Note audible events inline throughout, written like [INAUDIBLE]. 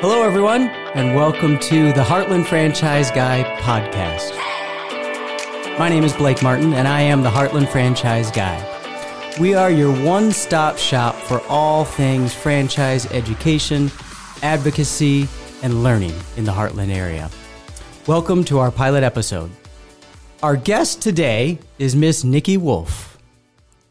Hello, everyone, and welcome to the Heartland Franchise Guy podcast. My name is Blake Martin, and I am the Heartland Franchise Guy. We are your one stop shop for all things franchise education, advocacy, and learning in the Heartland area. Welcome to our pilot episode. Our guest today is Miss Nikki Wolf,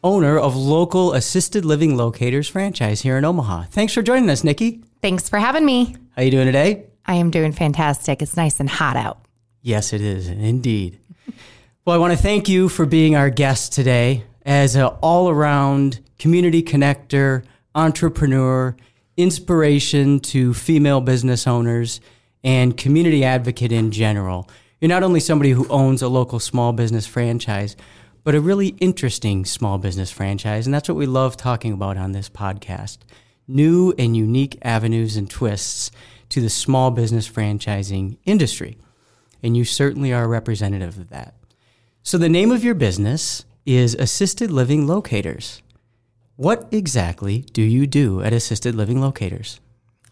owner of local assisted living locators franchise here in Omaha. Thanks for joining us, Nikki. Thanks for having me. How are you doing today? I am doing fantastic. It's nice and hot out. Yes, it is, indeed. well, I want to thank you for being our guest today as an all around community connector, entrepreneur, inspiration to female business owners, and community advocate in general. You're not only somebody who owns a local small business franchise, but a really interesting small business franchise. And that's what we love talking about on this podcast new and unique avenues and twists to the small business franchising industry. And you certainly are representative of that. So, the name of your business is Assisted Living Locators. What exactly do you do at Assisted Living Locators?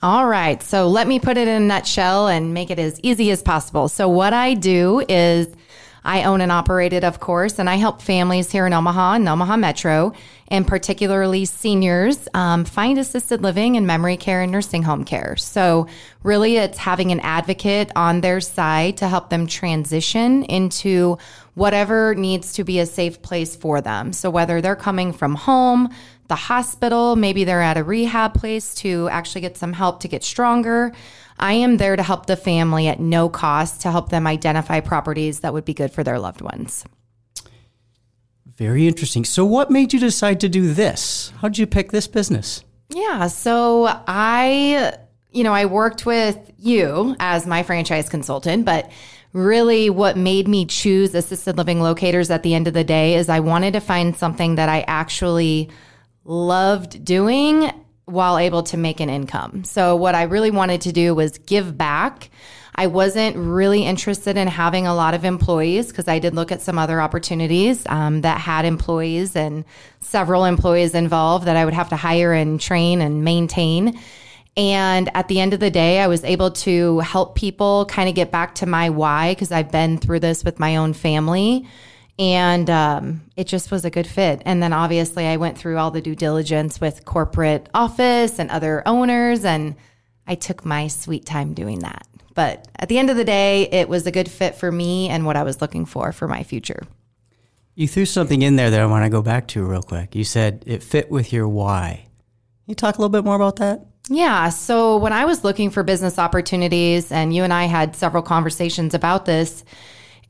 All right. So let me put it in a nutshell and make it as easy as possible. So, what I do is I own and operate it, of course, and I help families here in Omaha and Omaha Metro, and particularly seniors, um, find assisted living and memory care and nursing home care. So, really, it's having an advocate on their side to help them transition into whatever needs to be a safe place for them. So, whether they're coming from home, the hospital, maybe they're at a rehab place to actually get some help to get stronger. I am there to help the family at no cost to help them identify properties that would be good for their loved ones. Very interesting. So, what made you decide to do this? How did you pick this business? Yeah, so I, you know, I worked with you as my franchise consultant, but really what made me choose assisted living locators at the end of the day is I wanted to find something that I actually loved doing while able to make an income. So, what I really wanted to do was give back. I wasn't really interested in having a lot of employees because I did look at some other opportunities um, that had employees and several employees involved that I would have to hire and train and maintain. And at the end of the day, I was able to help people kind of get back to my why because I've been through this with my own family and um, it just was a good fit. And then obviously, I went through all the due diligence with corporate office and other owners, and I took my sweet time doing that. But at the end of the day, it was a good fit for me and what I was looking for for my future. You threw something in there that I want to go back to real quick. You said it fit with your why. Can you talk a little bit more about that? Yeah. So when I was looking for business opportunities, and you and I had several conversations about this,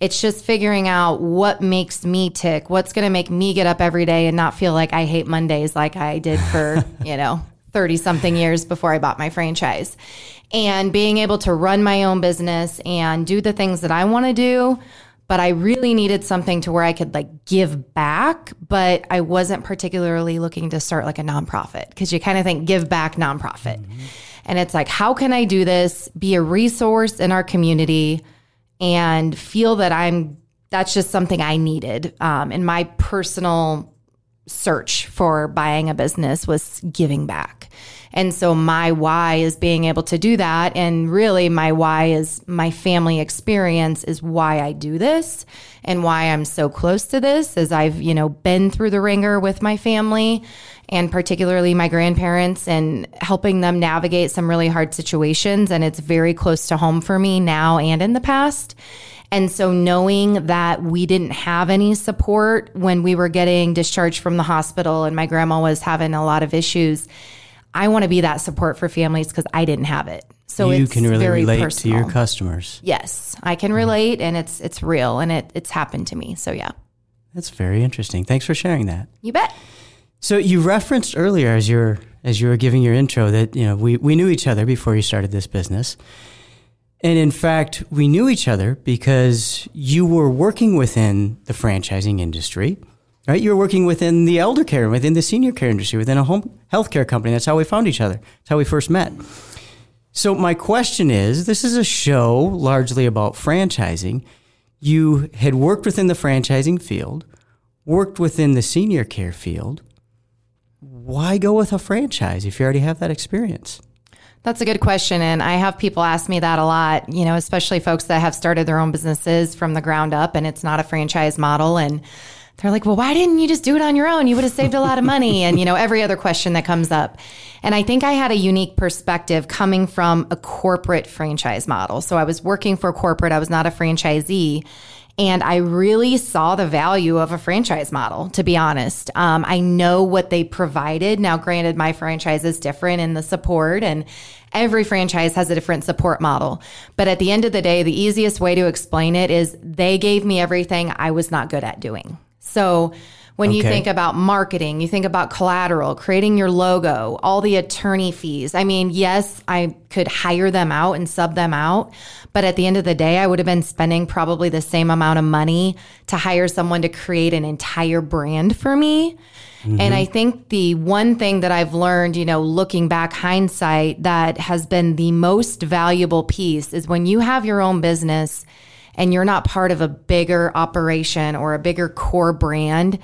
it's just figuring out what makes me tick, what's going to make me get up every day and not feel like I hate Mondays like I did for, [LAUGHS] you know, 30 something years before I bought my franchise. And being able to run my own business and do the things that I want to do, but I really needed something to where I could like give back, but I wasn't particularly looking to start like a nonprofit because you kind of think give back nonprofit. Mm-hmm. And it's like, how can I do this, be a resource in our community? And feel that I'm that's just something I needed um, in my personal search for buying a business was giving back. And so my why is being able to do that. And really, my why is my family experience is why I do this and why I'm so close to this, as I've, you know, been through the ringer with my family and particularly my grandparents and helping them navigate some really hard situations. And it's very close to home for me now and in the past. And so, knowing that we didn't have any support when we were getting discharged from the hospital and my grandma was having a lot of issues, I want to be that support for families because I didn't have it. So you it's can really very relate personal. to your customers. Yes, I can mm. relate, and it's it's real, and it it's happened to me. So yeah, that's very interesting. Thanks for sharing that. You bet. So you referenced earlier as you're as you were giving your intro that you know we, we knew each other before you started this business. And in fact, we knew each other because you were working within the franchising industry, right? You were working within the elder care, within the senior care industry, within a home healthcare company. That's how we found each other. That's how we first met. So my question is, this is a show largely about franchising. You had worked within the franchising field, worked within the senior care field why go with a franchise if you already have that experience? That's a good question. And I have people ask me that a lot, you know, especially folks that have started their own businesses from the ground up and it's not a franchise model. And they're like, well, why didn't you just do it on your own? You would have saved a lot of money. And, you know, every other question that comes up. And I think I had a unique perspective coming from a corporate franchise model. So I was working for corporate, I was not a franchisee. And I really saw the value of a franchise model, to be honest. Um, I know what they provided. Now, granted, my franchise is different in the support, and every franchise has a different support model. But at the end of the day, the easiest way to explain it is they gave me everything I was not good at doing. So, when you think about marketing, you think about collateral, creating your logo, all the attorney fees. I mean, yes, I could hire them out and sub them out, but at the end of the day, I would have been spending probably the same amount of money to hire someone to create an entire brand for me. Mm-hmm. And I think the one thing that I've learned, you know, looking back hindsight, that has been the most valuable piece is when you have your own business and you're not part of a bigger operation or a bigger core brand,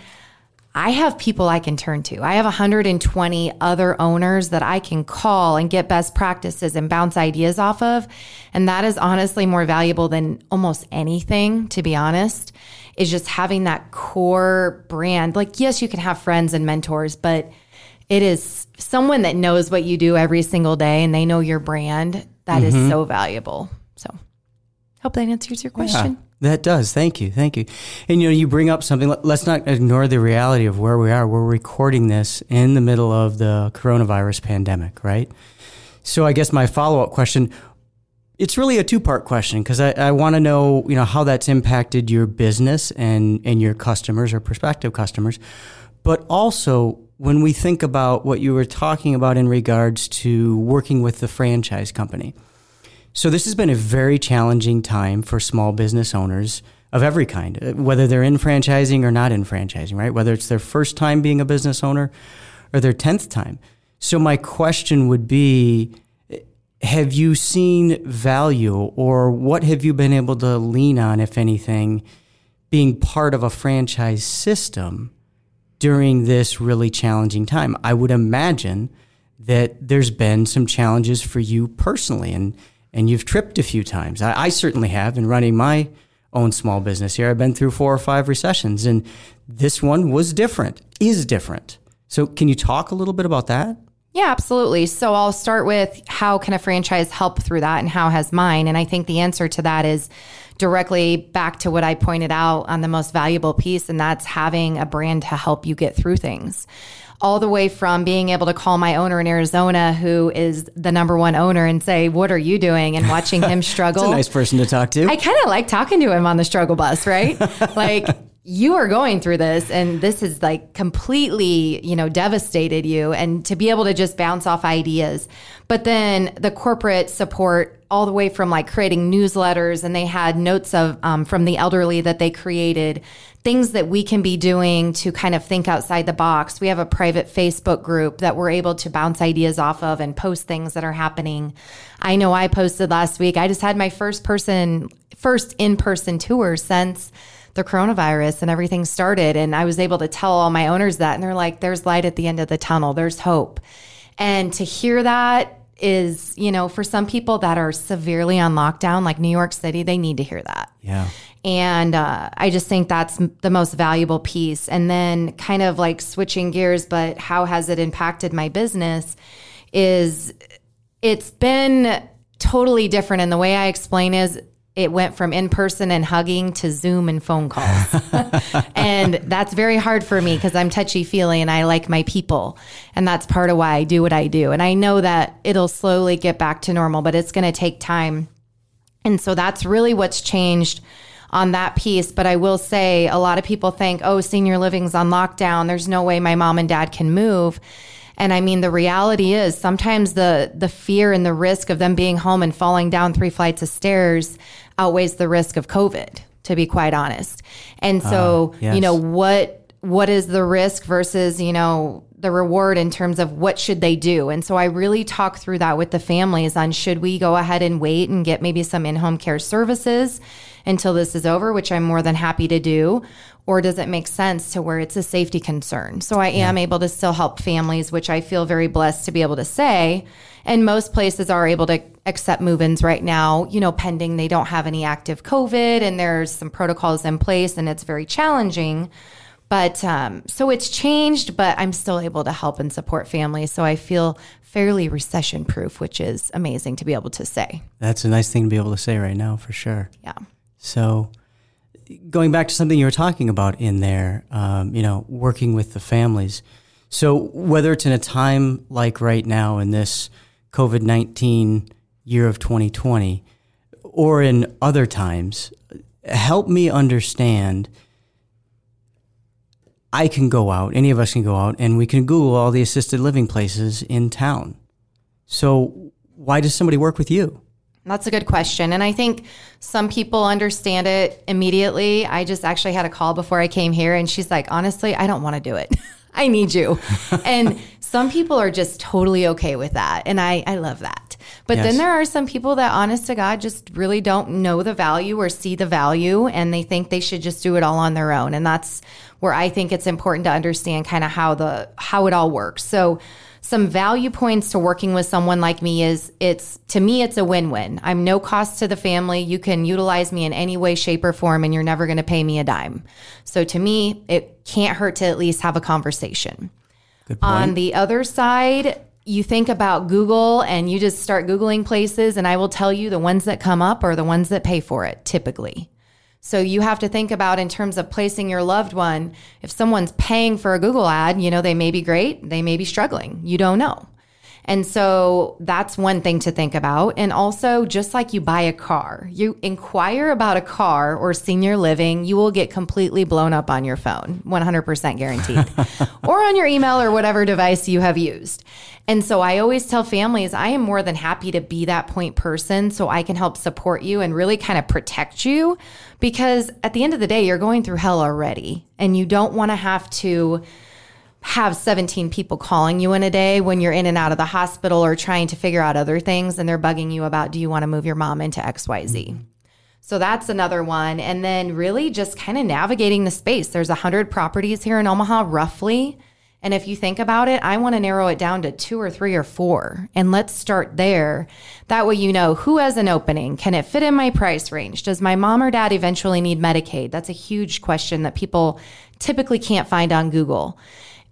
I have people I can turn to. I have 120 other owners that I can call and get best practices and bounce ideas off of. And that is honestly more valuable than almost anything, to be honest, is just having that core brand. Like, yes, you can have friends and mentors, but it is someone that knows what you do every single day and they know your brand. That mm-hmm. is so valuable. So, hope that answers your question. Yeah. That does. Thank you. Thank you. And you know, you bring up something. Let's not ignore the reality of where we are. We're recording this in the middle of the coronavirus pandemic, right? So I guess my follow up question. It's really a two part question because I, I want to know, you know, how that's impacted your business and, and your customers or prospective customers. But also when we think about what you were talking about in regards to working with the franchise company so this has been a very challenging time for small business owners of every kind, uh, whether they're in franchising or not in franchising, right? Whether it's their first time being a business owner or their 10th time. So my question would be have you seen value or what have you been able to lean on if anything being part of a franchise system during this really challenging time? I would imagine that there's been some challenges for you personally and and you've tripped a few times. I, I, certainly have in running my own small business here. I've been through four or five recessions, and this one was different, is different. So, can you talk a little bit about that? Yeah, absolutely. So, I'll start with how can a franchise help through that, and how has mine? And I think the answer to that is directly back to what I pointed out on the most valuable piece, and that's having a brand to help you get through things all the way from being able to call my owner in Arizona, who is the number one owner, and say, What are you doing? and watching him [LAUGHS] struggle. a nice person to talk to. I kind of like talking to him on the struggle bus, right? [LAUGHS] like, you are going through this and this has like completely you know devastated you and to be able to just bounce off ideas but then the corporate support all the way from like creating newsletters and they had notes of um, from the elderly that they created things that we can be doing to kind of think outside the box. We have a private Facebook group that we're able to bounce ideas off of and post things that are happening. I know I posted last week. I just had my first person, first in person tour since the coronavirus and everything started. And I was able to tell all my owners that. And they're like, there's light at the end of the tunnel, there's hope. And to hear that, is, you know, for some people that are severely on lockdown, like New York City, they need to hear that. Yeah. And uh, I just think that's the most valuable piece. And then, kind of like switching gears, but how has it impacted my business? Is it's been totally different. And the way I explain is it went from in person and hugging to Zoom and phone calls. [LAUGHS] and that's very hard for me because I'm touchy feely and I like my people. And that's part of why I do what I do. And I know that it'll slowly get back to normal, but it's going to take time. And so that's really what's changed on that piece. But I will say a lot of people think, oh, senior living's on lockdown. There's no way my mom and dad can move. And I mean, the reality is sometimes the the fear and the risk of them being home and falling down three flights of stairs outweighs the risk of COVID, to be quite honest. And so, uh, yes. you know, what what is the risk versus, you know, the reward in terms of what should they do. And so I really talk through that with the families on should we go ahead and wait and get maybe some in-home care services until this is over, which I'm more than happy to do, or does it make sense to where it's a safety concern? So I am yeah. able to still help families, which I feel very blessed to be able to say. And most places are able to accept move-ins right now, you know, pending they don't have any active COVID and there's some protocols in place and it's very challenging. But um, so it's changed, but I'm still able to help and support families. So I feel fairly recession proof, which is amazing to be able to say. That's a nice thing to be able to say right now, for sure. Yeah. So going back to something you were talking about in there, um, you know, working with the families. So whether it's in a time like right now in this COVID 19 year of 2020 or in other times, help me understand I can go out, any of us can go out, and we can Google all the assisted living places in town. So, why does somebody work with you? That's a good question. And I think some people understand it immediately. I just actually had a call before I came here, and she's like, honestly, I don't want to do it. [LAUGHS] I need you. [LAUGHS] and some people are just totally okay with that. And I, I love that. But yes. then there are some people that, honest to God, just really don't know the value or see the value, and they think they should just do it all on their own. And that's where I think it's important to understand kind of how the how it all works. So some value points to working with someone like me is it's to me it's a win-win. I'm no cost to the family. You can utilize me in any way shape or form and you're never going to pay me a dime. So to me, it can't hurt to at least have a conversation. On the other side, you think about Google and you just start Googling places, and I will tell you the ones that come up are the ones that pay for it typically. So you have to think about in terms of placing your loved one, if someone's paying for a Google ad, you know, they may be great, they may be struggling. You don't know. And so that's one thing to think about. And also, just like you buy a car, you inquire about a car or senior living, you will get completely blown up on your phone, 100% guaranteed, [LAUGHS] or on your email or whatever device you have used. And so I always tell families, I am more than happy to be that point person so I can help support you and really kind of protect you because at the end of the day, you're going through hell already and you don't want to have to have 17 people calling you in a day when you're in and out of the hospital or trying to figure out other things and they're bugging you about do you want to move your mom into XYZ. So that's another one and then really just kind of navigating the space. There's 100 properties here in Omaha roughly. And if you think about it, I want to narrow it down to two or three or four. And let's start there. That way, you know who has an opening. Can it fit in my price range? Does my mom or dad eventually need Medicaid? That's a huge question that people typically can't find on Google.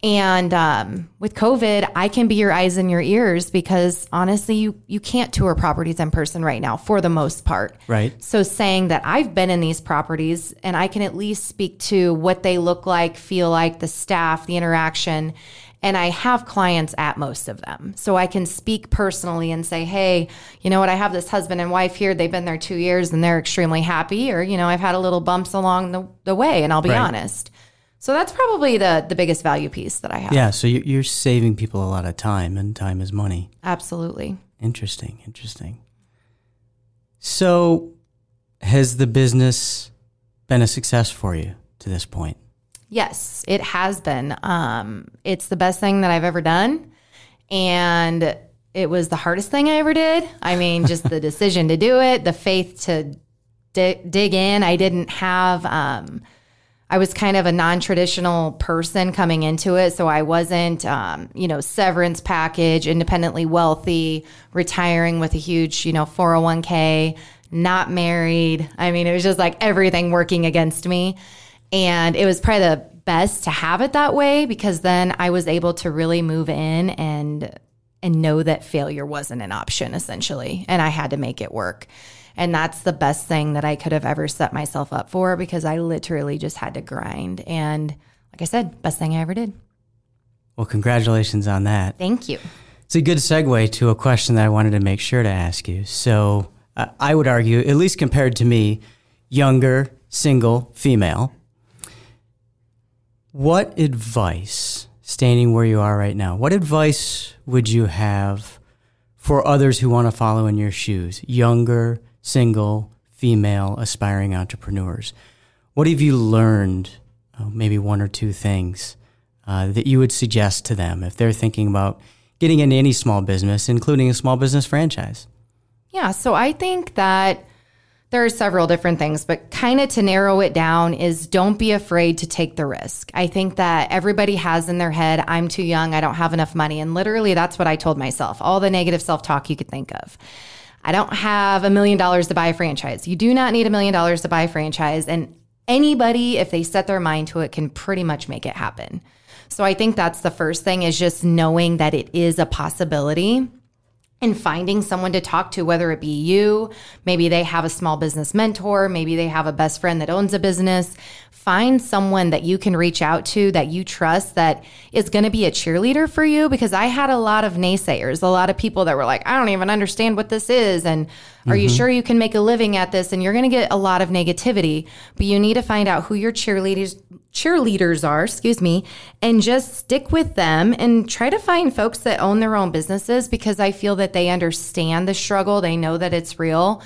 And um, with COVID, I can be your eyes and your ears because honestly, you you can't tour properties in person right now for the most part. Right. So saying that I've been in these properties and I can at least speak to what they look like, feel like, the staff, the interaction, and I have clients at most of them. So I can speak personally and say, hey, you know what, I have this husband and wife here. They've been there two years and they're extremely happy. Or, you know, I've had a little bumps along the, the way, and I'll be right. honest. So that's probably the the biggest value piece that I have. Yeah, so you're saving people a lot of time, and time is money. Absolutely. Interesting, interesting. So, has the business been a success for you to this point? Yes, it has been. Um, it's the best thing that I've ever done, and it was the hardest thing I ever did. I mean, just the [LAUGHS] decision to do it, the faith to dig in. I didn't have. Um, I was kind of a non-traditional person coming into it, so I wasn't, um, you know, severance package, independently wealthy, retiring with a huge, you know, 401k, not married. I mean, it was just like everything working against me, and it was probably the best to have it that way because then I was able to really move in and and know that failure wasn't an option essentially, and I had to make it work. And that's the best thing that I could have ever set myself up for because I literally just had to grind. And like I said, best thing I ever did. Well, congratulations on that. Thank you. It's a good segue to a question that I wanted to make sure to ask you. So, uh, I would argue, at least compared to me, younger, single, female, what advice, standing where you are right now, what advice would you have for others who want to follow in your shoes, younger, single, female, aspiring entrepreneurs. What have you learned uh, maybe one or two things uh, that you would suggest to them if they're thinking about getting into any small business, including a small business franchise? Yeah, so I think that there are several different things, but kind of to narrow it down is don't be afraid to take the risk. I think that everybody has in their head, I'm too young, I don't have enough money. And literally, that's what I told myself all the negative self talk you could think of. I don't have a million dollars to buy a franchise. You do not need a million dollars to buy a franchise. And anybody, if they set their mind to it, can pretty much make it happen. So I think that's the first thing is just knowing that it is a possibility and finding someone to talk to, whether it be you, maybe they have a small business mentor, maybe they have a best friend that owns a business. Find someone that you can reach out to that you trust that is going to be a cheerleader for you. Because I had a lot of naysayers, a lot of people that were like, I don't even understand what this is. And are mm-hmm. you sure you can make a living at this? And you're going to get a lot of negativity, but you need to find out who your cheerleaders cheerleaders are, excuse me, and just stick with them and try to find folks that own their own businesses because I feel that they understand the struggle. They know that it's real,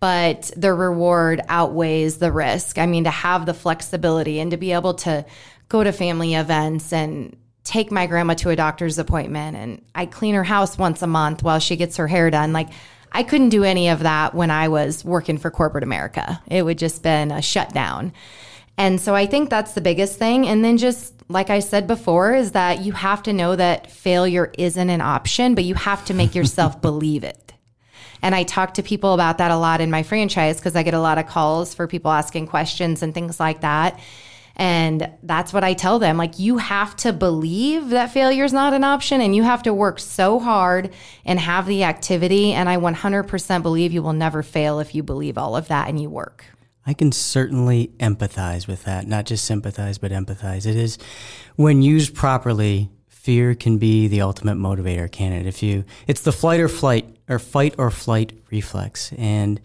but the reward outweighs the risk. I mean, to have the flexibility and to be able to go to family events and take my grandma to a doctor's appointment and I clean her house once a month while she gets her hair done. Like, I couldn't do any of that when I was working for corporate America. It would just been a shutdown. And so I think that's the biggest thing. And then just like I said before, is that you have to know that failure isn't an option, but you have to make yourself [LAUGHS] believe it. And I talk to people about that a lot in my franchise because I get a lot of calls for people asking questions and things like that. And that's what I tell them. Like, you have to believe that failure is not an option and you have to work so hard and have the activity. And I 100% believe you will never fail if you believe all of that and you work. I can certainly empathize with that, not just sympathize, but empathize. It is when used properly, fear can be the ultimate motivator, can it? If you, it's the flight or flight or fight or flight reflex. And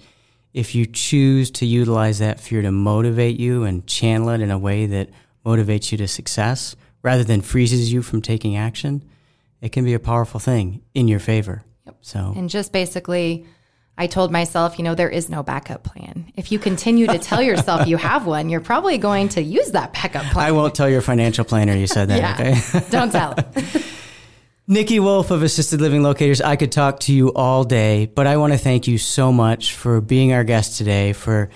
if you choose to utilize that fear to motivate you and channel it in a way that motivates you to success rather than freezes you from taking action, it can be a powerful thing in your favor. Yep. So, and just basically I told myself, you know, there is no backup plan. If you continue to tell yourself you have one, you're probably going to use that backup plan. I won't tell your financial planner you said that, [LAUGHS] yeah, okay? don't tell. [LAUGHS] Nikki Wolf of Assisted Living Locators, I could talk to you all day, but I want to thank you so much for being our guest today, for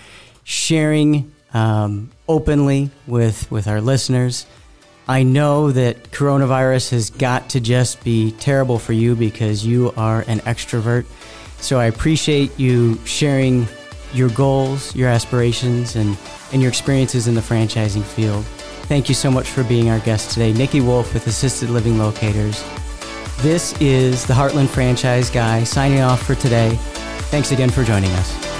sharing um, openly with, with our listeners. I know that coronavirus has got to just be terrible for you because you are an extrovert so I appreciate you sharing your goals, your aspirations, and, and your experiences in the franchising field. Thank you so much for being our guest today. Nikki Wolf with Assisted Living Locators. This is the Heartland Franchise Guy signing off for today. Thanks again for joining us.